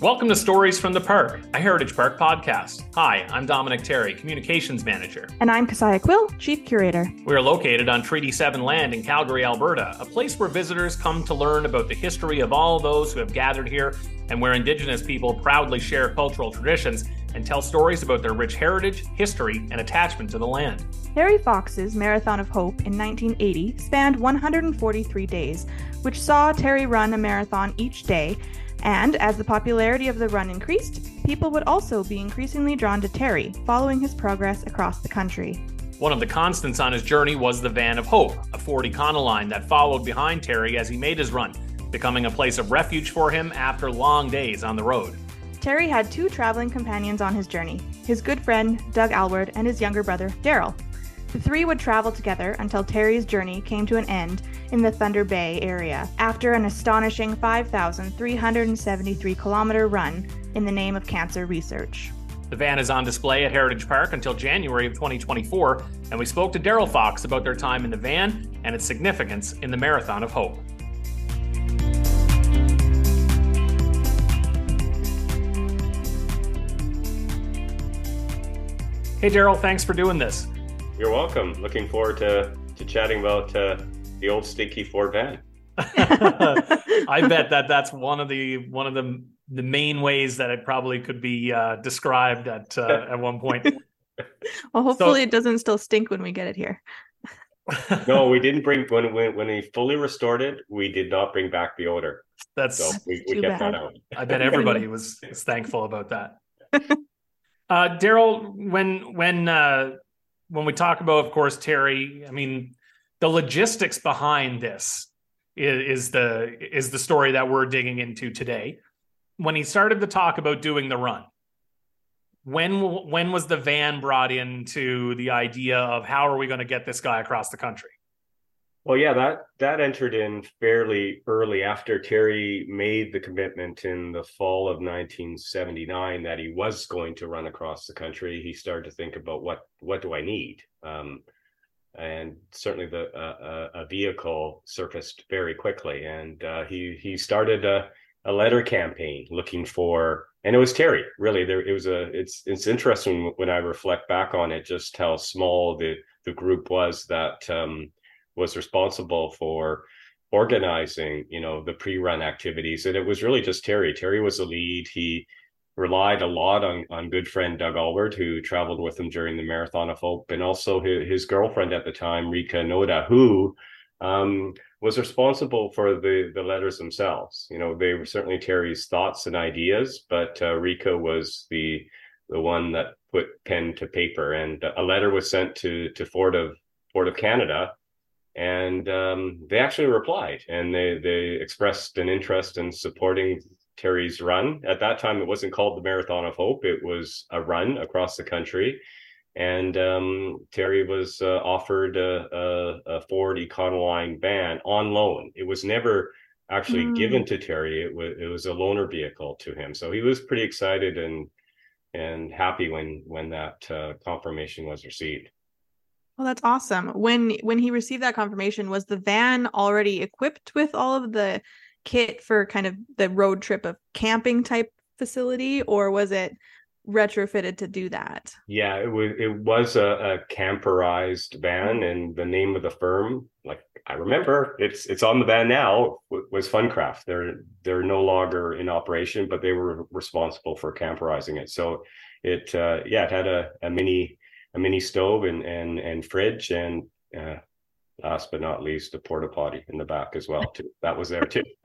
Welcome to Stories from the Park, a Heritage Park podcast. Hi, I'm Dominic Terry, Communications Manager. And I'm Kesia Kvill, Chief Curator. We are located on Treaty 7 land in Calgary, Alberta, a place where visitors come to learn about the history of all those who have gathered here and where Indigenous people proudly share cultural traditions and tell stories about their rich heritage, history, and attachment to the land. Terry Fox's Marathon of Hope in 1980 spanned 143 days, which saw Terry run a marathon each day and as the popularity of the run increased, people would also be increasingly drawn to Terry, following his progress across the country. One of the constants on his journey was the Van of Hope, a Ford Econoline that followed behind Terry as he made his run, becoming a place of refuge for him after long days on the road. Terry had two traveling companions on his journey his good friend, Doug Alward, and his younger brother, Darrell. The three would travel together until Terry's journey came to an end in the Thunder Bay area after an astonishing 5,373 kilometer run in the name of cancer research. The van is on display at Heritage Park until January of 2024, and we spoke to Darrell Fox about their time in the van and its significance in the Marathon of Hope. Hey, Darrell, thanks for doing this. You're welcome. Looking forward to to chatting about uh, the old stinky Ford van. I bet that that's one of the one of the the main ways that it probably could be uh, described at uh, at one point. well, hopefully so, it doesn't still stink when we get it here. no, we didn't bring when when when we fully restored it. We did not bring back the odor. That's so we, we kept bad. that out. I bet everybody was was thankful about that. Uh, Darrell, when when uh, when we talk about, of course, Terry, I mean, the logistics behind this is, is the is the story that we're digging into today. When he started to talk about doing the run, when when was the van brought into the idea of how are we going to get this guy across the country? Well, yeah, that that entered in fairly early after Terry made the commitment in the fall of 1979 that he was going to run across the country. He started to think about what what do I need, um, and certainly the uh, a vehicle surfaced very quickly, and uh, he he started a, a letter campaign looking for, and it was Terry really. There it was a it's it's interesting when I reflect back on it, just how small the the group was that. Um, was responsible for organizing, you know, the pre-run activities. And it was really just Terry. Terry was the lead. He relied a lot on on good friend Doug Alward who traveled with him during the Marathon of Hope, and also his, his girlfriend at the time, Rika Noda, who um, was responsible for the the letters themselves. You know, they were certainly Terry's thoughts and ideas, but uh, Rika was the the one that put pen to paper, and a letter was sent to to Ford of Ford of Canada and um, they actually replied and they they expressed an interest in supporting Terry's run. At that time, it wasn't called the Marathon of Hope; it was a run across the country. And um, Terry was uh, offered a, a, a, Ford Econoline van on loan. It was never actually mm. given to Terry. It was it was a loaner vehicle to him. So he was pretty excited and and happy when when that uh, confirmation was received. Well, that's awesome. When when he received that confirmation, was the van already equipped with all of the kit for kind of the road trip of camping type facility, or was it retrofitted to do that? Yeah, it was it was a, a camperized van, and the name of the firm, like I remember, it's it's on the van now. Was Funcraft. They're they're no longer in operation, but they were responsible for camperizing it. So it uh, yeah, it had a, a mini a mini stove and and and fridge and uh, last but not least a porta potty in the back as well too. That was there too.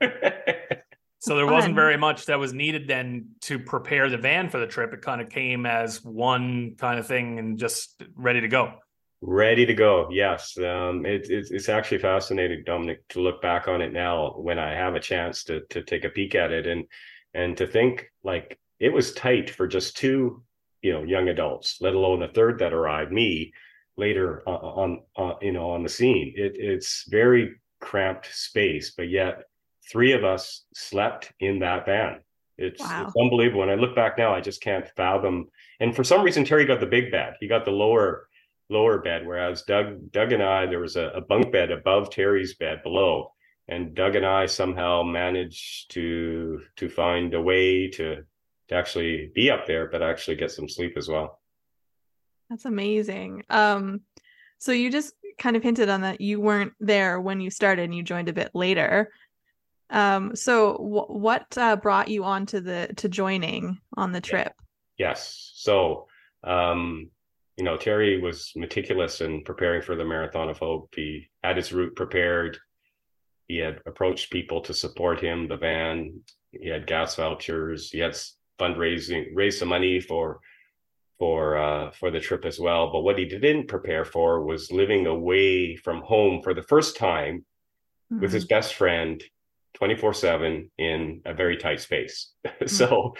so there wasn't very much that was needed then to prepare the van for the trip. It kind of came as one kind of thing and just ready to go. Ready to go. Yes. Um, it, it's, it's actually fascinating, Dominic, to look back on it now when I have a chance to, to take a peek at it and, and to think like it was tight for just two you know young adults let alone a third that arrived me later uh, on uh, you know on the scene. It, it's very cramped space but yet three of us slept in that van. It's, wow. it's unbelievable. When i look back now i just can't fathom. And for some reason terry got the big bed. He got the lower lower bed whereas doug doug and i there was a, a bunk bed above terry's bed below. And Doug and I somehow managed to to find a way to to actually be up there, but actually get some sleep as well. That's amazing. Um, so you just kind of hinted on that you weren't there when you started and you joined a bit later. Um, so w- what uh, brought you on to the to joining on the trip? Yes. So um, you know, Terry was meticulous in preparing for the Marathon of Hope. He had his route prepared. He had approached people to support him, the van. He had gas vouchers. He had fundraising, raised some money for for uh, for the trip as well. But what he didn't prepare for was living away from home for the first time mm-hmm. with his mm-hmm. best friend, twenty four seven in a very tight space. Mm-hmm. so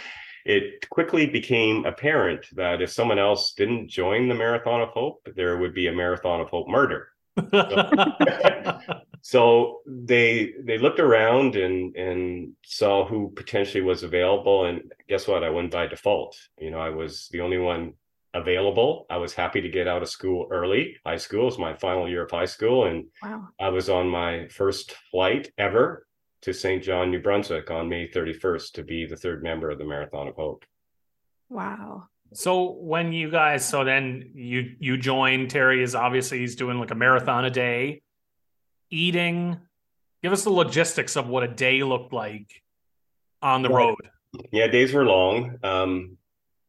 it quickly became apparent that if someone else didn't join the Marathon of Hope, there would be a Marathon of Hope murder. so, so they they looked around and and saw who potentially was available, and guess what? I went by default. You know, I was the only one available. I was happy to get out of school early. High school was my final year of high school, and wow. I was on my first flight ever to St. John, New Brunswick on May 31st to be the third member of the Marathon of Hope. Wow. So when you guys, so then you you join Terry is obviously he's doing like a marathon a day, eating. Give us the logistics of what a day looked like on the road. Yeah, days were long. Um,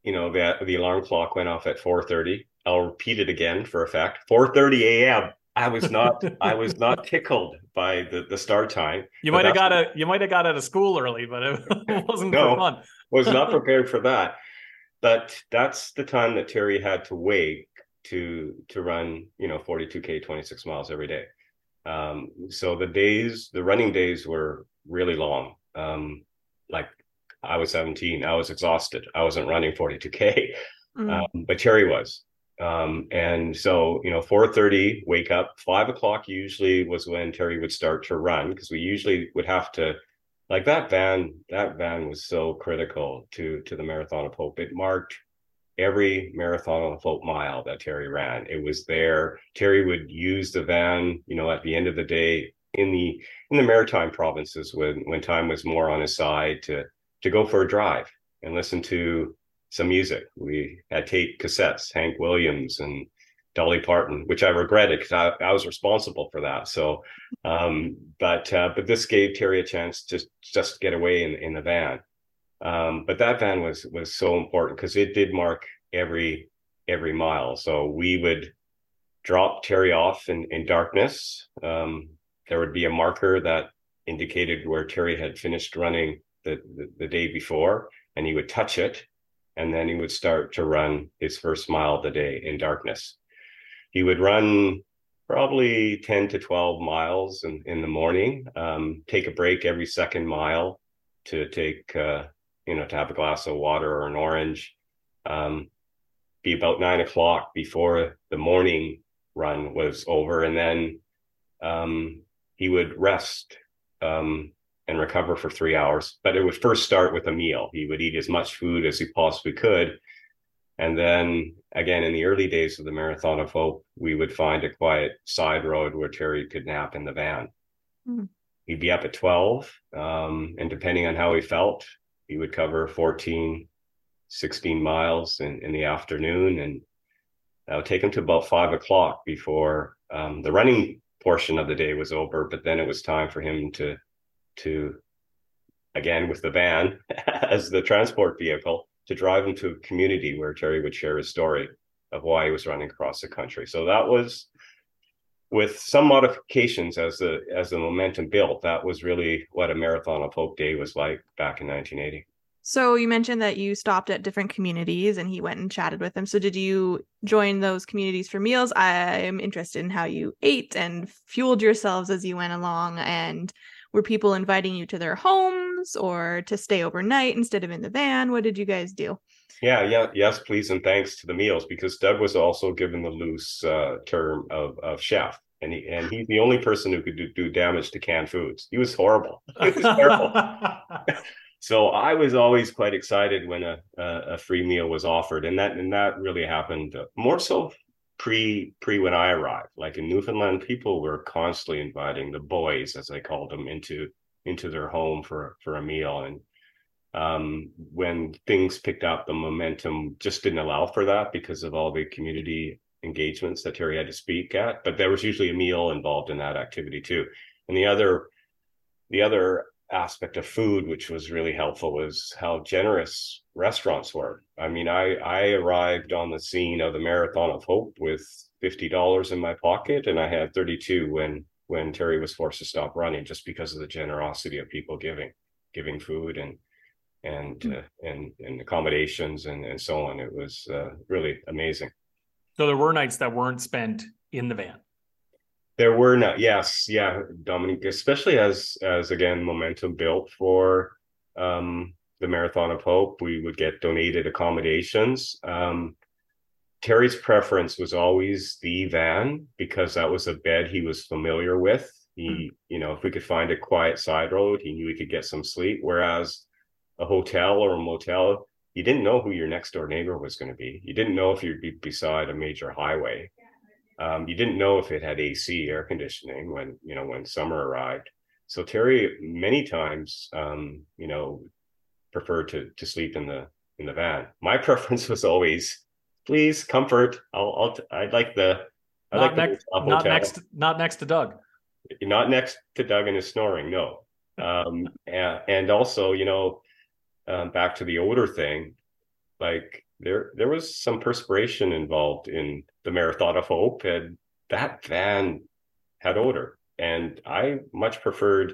you know, the the alarm clock went off at 4:30. I'll repeat it again for effect. 4:30 a.m. I was not I was not tickled by the, the start time. You might have got a you might have got out of school early, but it wasn't no, fun. was not prepared for that. But that's the time that Terry had to wake to to run, you know, 42k 26 miles every day. Um, so the days, the running days were really long. Um, like I was 17, I was exhausted. I wasn't running 42k, mm. um, but Terry was. Um, and so, you know, 4:30, wake up. Five o'clock usually was when Terry would start to run because we usually would have to, like that van. That van was so critical to to the Marathon of Hope. It marked every Marathon of Hope mile that Terry ran. It was there. Terry would use the van, you know, at the end of the day in the in the maritime provinces when when time was more on his side to to go for a drive and listen to some music. We had tape cassettes, Hank Williams and Dolly Parton, which I regretted because I, I, was responsible for that. So, um, but uh, but this gave Terry a chance to just get away in in the van. Um, but that van was was so important because it did mark every every mile. So we would drop Terry off in in darkness. Um, there would be a marker that indicated where Terry had finished running the, the, the day before, and he would touch it and then he would start to run his first mile of the day in darkness. He would run probably 10 to 12 miles in, in the morning, um, take a break every second mile to take, uh, you know, to have a glass of water or an orange. Um, be about nine o'clock before the morning run was over. And then um, he would rest um, and recover for three hours. But it would first start with a meal. He would eat as much food as he possibly could. And then again, in the early days of the Marathon of Hope, we would find a quiet side road where Terry could nap in the van. Mm. He'd be up at 12. Um, and depending on how he felt, he would cover 14, 16 miles in, in the afternoon. And that would take him to about five o'clock before um, the running portion of the day was over. But then it was time for him to to, again, with the van as the transport vehicle, to drive him to a community where Terry would share his story of why he was running across the country. So that was with some modifications as the as the momentum built. That was really what a marathon of hope day was like back in 1980. So you mentioned that you stopped at different communities and he went and chatted with them. So did you join those communities for meals? I am interested in how you ate and fueled yourselves as you went along and were people inviting you to their homes or to stay overnight instead of in the van? What did you guys do? Yeah, yeah, yes, please, and thanks to the meals because Doug was also given the loose uh, term of of chef, and he and he's the only person who could do, do damage to canned foods. He was horrible. He was terrible. so I was always quite excited when a, a, a free meal was offered, and that and that really happened uh, more so pre pre when I arrived. Like in Newfoundland, people were constantly inviting the boys, as I called them, into into their home for for a meal. And um, when things picked up, the momentum just didn't allow for that because of all the community engagements that Terry had to speak at. But there was usually a meal involved in that activity too. And the other the other aspect of food, which was really helpful, was how generous restaurants were. I mean, I I arrived on the scene of the Marathon of Hope with fifty dollars in my pocket, and I had thirty two when when Terry was forced to stop running just because of the generosity of people giving giving food and and mm. uh, and and accommodations and and so on. It was uh, really amazing. So there were nights that weren't spent in the van. There were not. Yes, yeah, Dominique. Especially as as again momentum built for um, the Marathon of Hope, we would get donated accommodations. Um, Terry's preference was always the van because that was a bed he was familiar with. He, mm. you know, if we could find a quiet side road, he knew he could get some sleep. Whereas a hotel or a motel, you didn't know who your next door neighbor was going to be. You didn't know if you'd be beside a major highway. Um, you didn't know if it had AC air conditioning when you know when summer arrived. So Terry many times, um, you know, preferred to to sleep in the in the van. My preference was always, please comfort. I'll, I'll I'd like the I not like next, the not next not next to Doug. Not next to Doug and his snoring. No. Um, and, and also, you know, um, back to the odor thing, like there there was some perspiration involved in the Marathon of Hope, and that van had odor, and I much preferred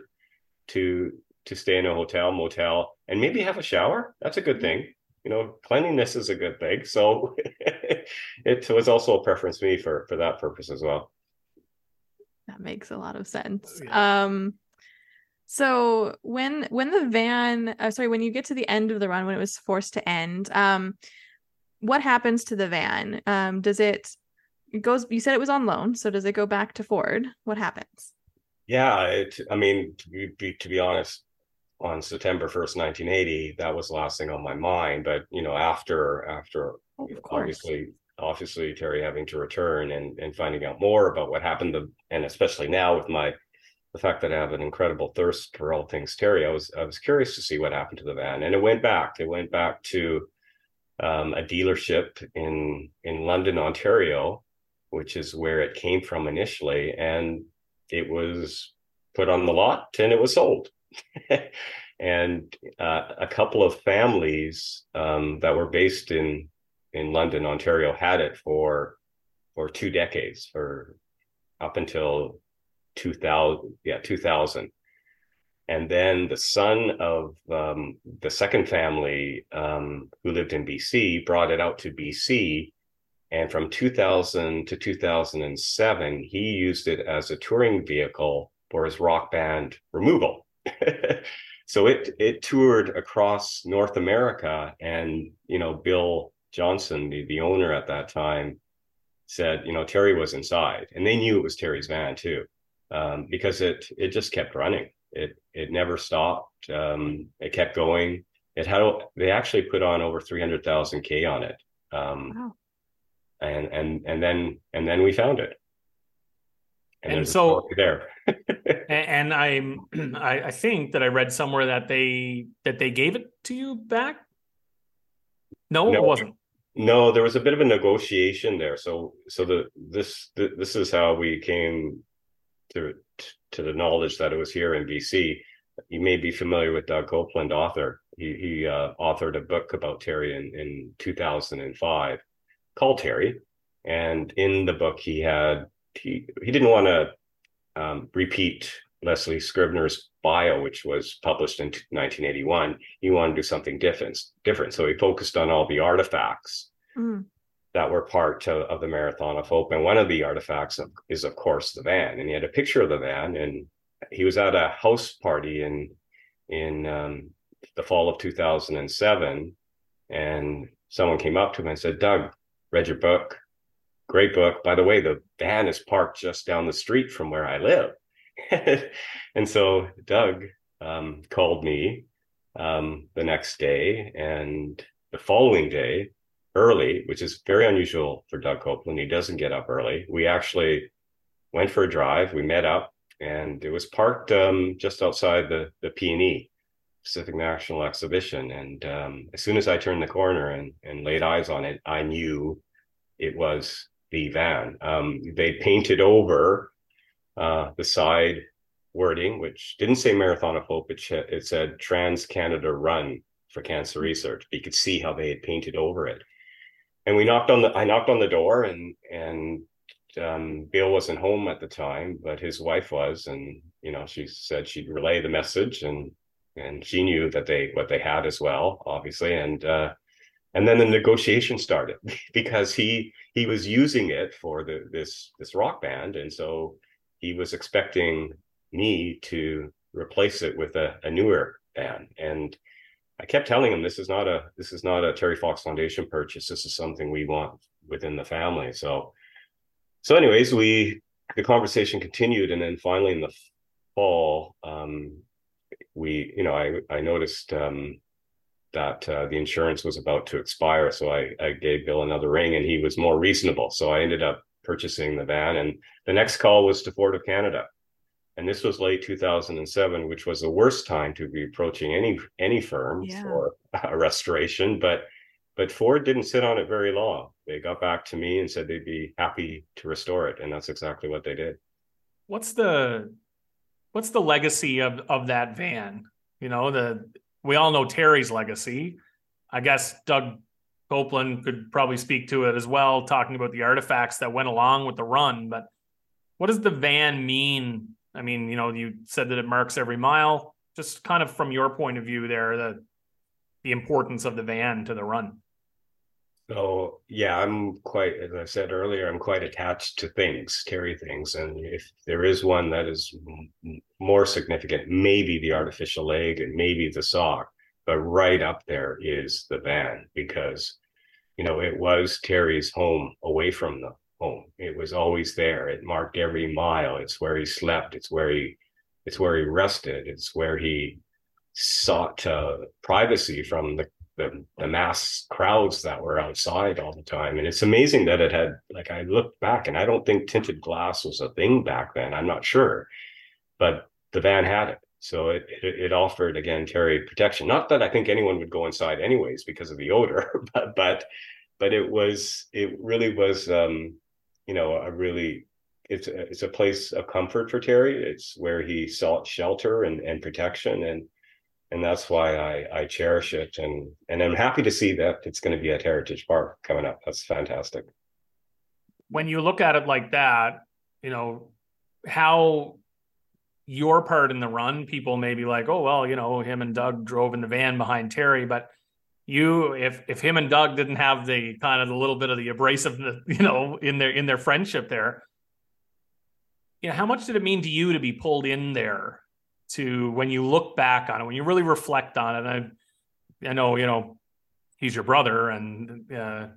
to to stay in a hotel, motel, and maybe have a shower. That's a good thing. You know, cleanliness is a good thing. So it was also a preference for me for for that purpose as well. That makes a lot of sense. Um, so when when the van, uh, sorry, when you get to the end of the run, when it was forced to end, um, what happens to the van? Um, does it, it goes? You said it was on loan, so does it go back to Ford? What happens? Yeah, it. I mean, to be, to be honest, on September first, nineteen eighty, that was the last thing on my mind. But you know, after after oh, obviously obviously Terry having to return and and finding out more about what happened to, and especially now with my the fact that I have an incredible thirst for all things Terry, I was I was curious to see what happened to the van, and it went back. It went back to um, a dealership in in London, Ontario, which is where it came from initially, and it was put on the lot and it was sold. and uh, a couple of families um, that were based in in London, Ontario, had it for for two decades, for up until 2000, yeah, 2000 and then the son of um, the second family um, who lived in BC brought it out to BC. And from 2000 to 2007, he used it as a touring vehicle for his rock band removal. so it it toured across North America, and you know Bill Johnson, the, the owner at that time, said you know Terry was inside, and they knew it was Terry's van too, um, because it it just kept running. It it never stopped. Um, it kept going. It had they actually put on over three hundred thousand k on it. Um, wow. And and and then and then we found it. And, and so there. and I'm I, I think that I read somewhere that they that they gave it to you back. No, no, it wasn't. No, there was a bit of a negotiation there. So so the this the, this is how we came to to the knowledge that it was here in BC. You may be familiar with Doug Coupland, author. He he uh, authored a book about Terry in, in 2005 called Terry, and in the book he had he he didn't want to um, repeat Leslie Scrivener's bio, which was published in 1981. He wanted to do something different. Different, so he focused on all the artifacts mm that were part of, of, the Marathon of Hope. And one of the artifacts of, is, of course, the van. And he had a picture of the van, and he was at a house party in in um, the fall of 2007, and someone came up to him and said, "Doug, read your book, great book. By the way, the van is parked just down the street from where I live." and so Doug um, called me um, the next day, and the following day early, which is very unusual for Doug Coupland. He doesn't get up early. We actually went for a drive. We met up, and it was parked um, just outside the the PNE Pacific National Exhibition. And um, as soon as I turned the corner and and laid eyes on it, I knew it was the van. Um, they painted over uh, the side wording, which didn't say Marathon of Hope. It, it said Trans Canada Run for Cancer Research. But You could see how they had painted over it. And we knocked on the. I knocked on the door, and and um, Bill wasn't home at the time, but his wife was, and you know, she said she'd relay the message, and and she knew that they what they had as well, obviously, and uh, and then the negotiation started because he he was using it for the this this rock band, and so he was expecting me to replace it with a, a newer band, and I kept telling him this is not a this is not a Terry Fox Foundation purchase. This is something we want within the family. So so anyways, we the conversation continued, and then finally in the fall, um, we you know I I noticed um, that uh, the insurance was about to expire, so I I gave Bill another ring, and he was more reasonable. So I ended up purchasing the van, and the next call was to Ford of Canada, and this was late 2007, which was the worst time to be approaching any any firm yeah. for a restoration, but but Ford didn't sit on it very long. They got back to me and said they'd be happy to restore it, and that's exactly what they did. What's the what's the legacy of of that van? You know, the we all know Terry's legacy. I guess Doug Coupland could probably speak to it as well, talking about the artifacts that went along with the run. But what does the van mean? I mean, you know, you said that it marks every mile. Just kind of from your point of view, there, the the importance of the van to the run. So yeah, I'm quite, as I said earlier, I'm quite attached to things, Terry things, and if there is one that is m- more significant, maybe the artificial leg and maybe the sock, but right up there is the van because, you know, it was Terry's home away from the home. It was always there. It marked every mile. It's where he slept. It's where he, it's where he rested. It's where he sought uh, privacy from the the, the mass crowds that were outside all the time. And it's amazing that it had, like, I look back and I don't think tinted glass was a thing back then. I'm not sure, but the van had it. So it, it, it offered again Terry protection. Not that I think anyone would go inside anyways because of the odor, but but but it was it really was um, you know a really it's a, it's a place of comfort for Terry. It's where he sought shelter and, and protection and and that's why I, I cherish it and and I'm happy to see that it's going to be at Heritage Park coming up. That's fantastic. When you look at it like that, you know how your part in the run, people may be like, oh well, you know, him and Doug drove in the van behind Terry, but you if if him and Doug didn't have the kind of the little bit of the abrasive, you know, in their in their friendship there, you know, how much did it mean to you to be pulled in there to when you look back on it, when you really reflect on it. I, I know, you know, he's your brother, and uh,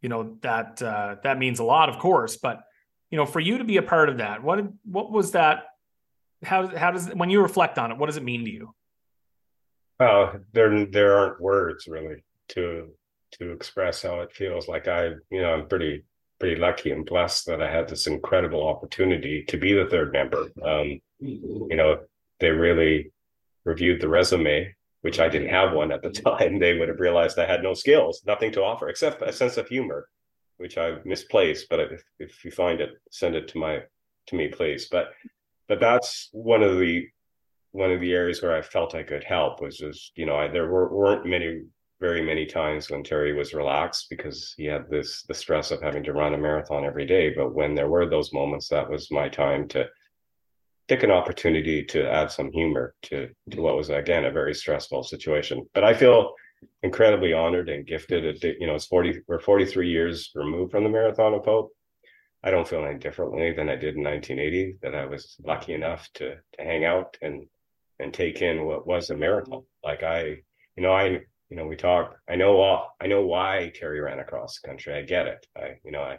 you know that uh, that means a lot, of course. But you know, for you to be a part of that, what what was that? How how does when you reflect on it, what does it mean to you? Well, there there aren't words really to to express how it feels. Like I, you know, I'm pretty pretty lucky and blessed that I had this incredible opportunity to be the third member. Um, you know, they really reviewed the resume, which I didn't have one at the time, they would have realized I had no skills, nothing to offer except a sense of humor, which I misplaced. But if, if you find it, send it to my to me, please. But but that's one of the one of the areas where I felt I could help was just you know I, there were, weren't many very many times when Terry was relaxed because he had this the stress of having to run a marathon every day. But when there were those moments, that was my time to take an opportunity to add some humor to to what was again a very stressful situation. But I feel incredibly honored and gifted. It, you know, it's forty we're forty three years removed from the Marathon of Hope. I don't feel any differently than I did in 1980. That I was lucky enough to to hang out and and take in what was a miracle. Like I, you know, I you know we talk. I know all, I know why Terry ran across the country. I get it. I you know I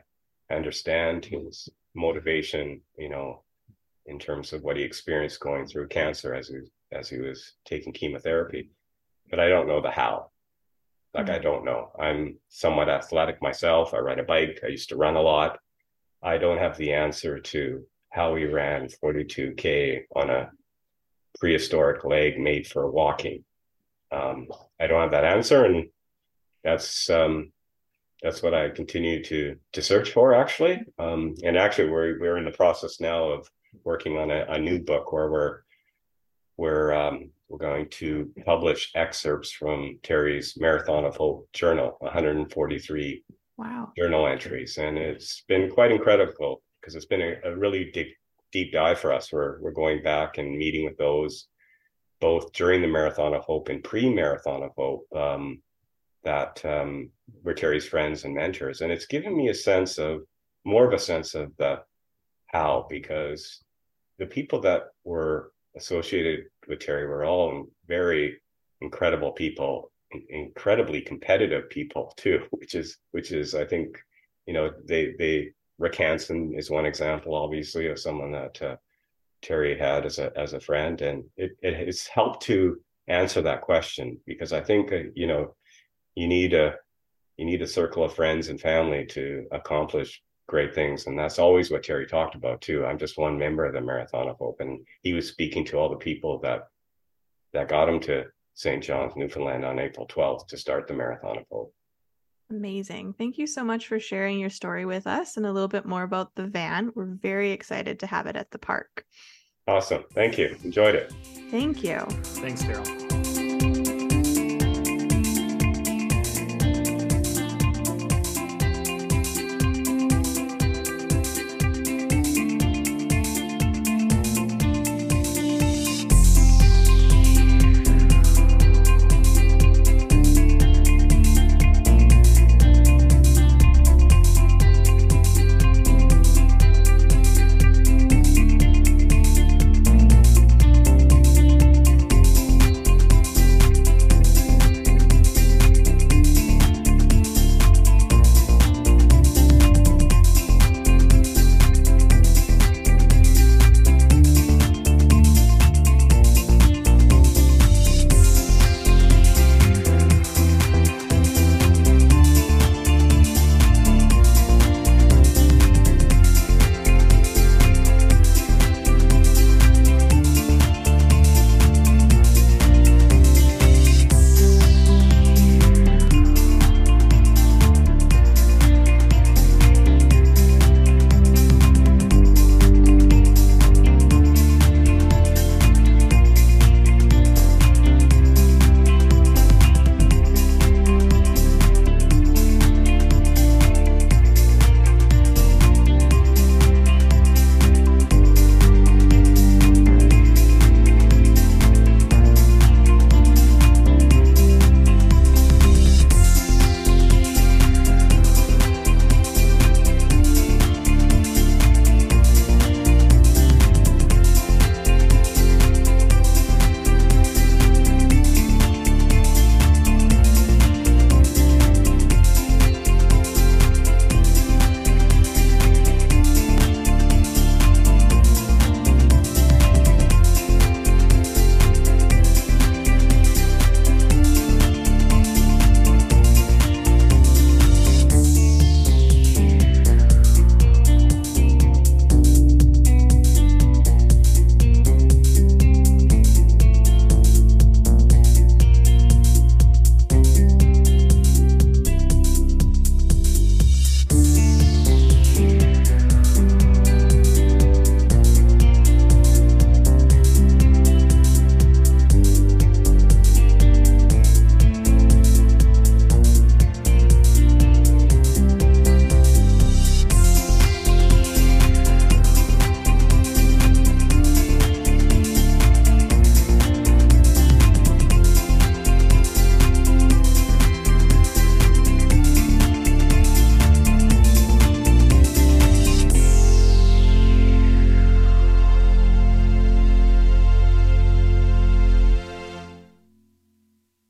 understand his motivation. You know in terms of what he experienced going through cancer as he as he was taking chemotherapy, but I don't know the how. Like I mm-hmm. don't know. I'm somewhat athletic myself. I ride a bike. I used to run a lot. I don't have the answer to how he ran 42k on a prehistoric leg made for walking. Um, I don't have that answer, and that's um, that's what I continue to to search for. Actually, um, and actually, we're we're in the process now of working on a, a new book where we're we're um, we're going to publish excerpts from Terry's Marathon of Hope journal, 143 wow. journal entries, and it's been quite incredible because it's been a, a, really deep deep dive for us. We're we're going back and meeting with those both during the Marathon of Hope and pre-Marathon of Hope um, that um, were Terry's friends and mentors, and it's given me a sense of more of a sense of the how because the people that were associated with Terry were all very incredible people, incredibly competitive people too, which is which is I think you know they they Rick Hansen is one example, obviously, of someone that uh, Terry had as a as a friend, and it it has helped to answer that question because I think uh, you know you need a you need a circle of friends and family to accomplish great things. And that's always what Terry talked about too. I'm just one member of the Marathon of Hope. And he was speaking to all the people that that got him to St. John's, Newfoundland on April 12th to start the Marathon of Hope. Amazing. Thank you so much for sharing your story with us and a little bit more about the van. We're very excited to have it at the park. Awesome. Thank you. Enjoyed it. Thank you. Thanks, Darrell.